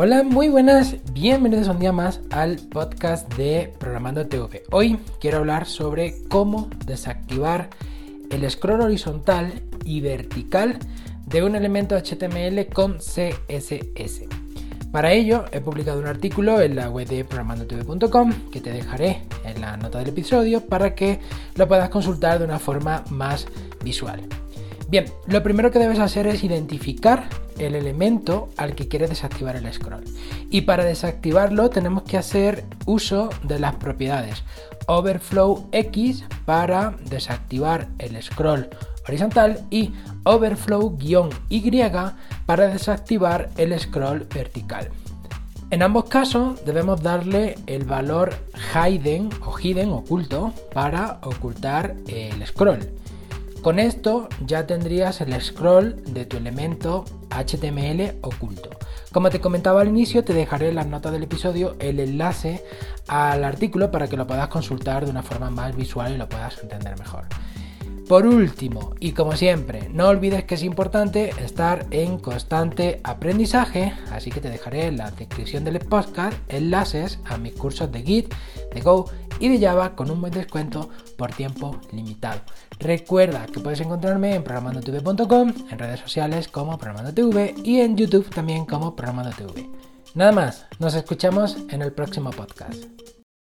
Hola, muy buenas, bienvenidos un día más al podcast de Programando TV. Hoy quiero hablar sobre cómo desactivar el scroll horizontal y vertical de un elemento HTML con CSS. Para ello he publicado un artículo en la web de programandotv.com que te dejaré en la nota del episodio para que lo puedas consultar de una forma más visual. Bien, lo primero que debes hacer es identificar el elemento al que quieres desactivar el scroll. Y para desactivarlo tenemos que hacer uso de las propiedades overflow x para desactivar el scroll horizontal y overflow-y para desactivar el scroll vertical. En ambos casos debemos darle el valor hidden o hidden oculto para ocultar el scroll. Con esto ya tendrías el scroll de tu elemento HTML oculto. Como te comentaba al inicio, te dejaré en las notas del episodio el enlace al artículo para que lo puedas consultar de una forma más visual y lo puedas entender mejor. Por último, y como siempre, no olvides que es importante estar en constante aprendizaje, así que te dejaré en la descripción del podcast enlaces a mis cursos de Git, de Go y de Java con un buen descuento por tiempo limitado. Recuerda que puedes encontrarme en programandotv.com, en redes sociales como programandotv y en YouTube también como programandotv. Nada más, nos escuchamos en el próximo podcast.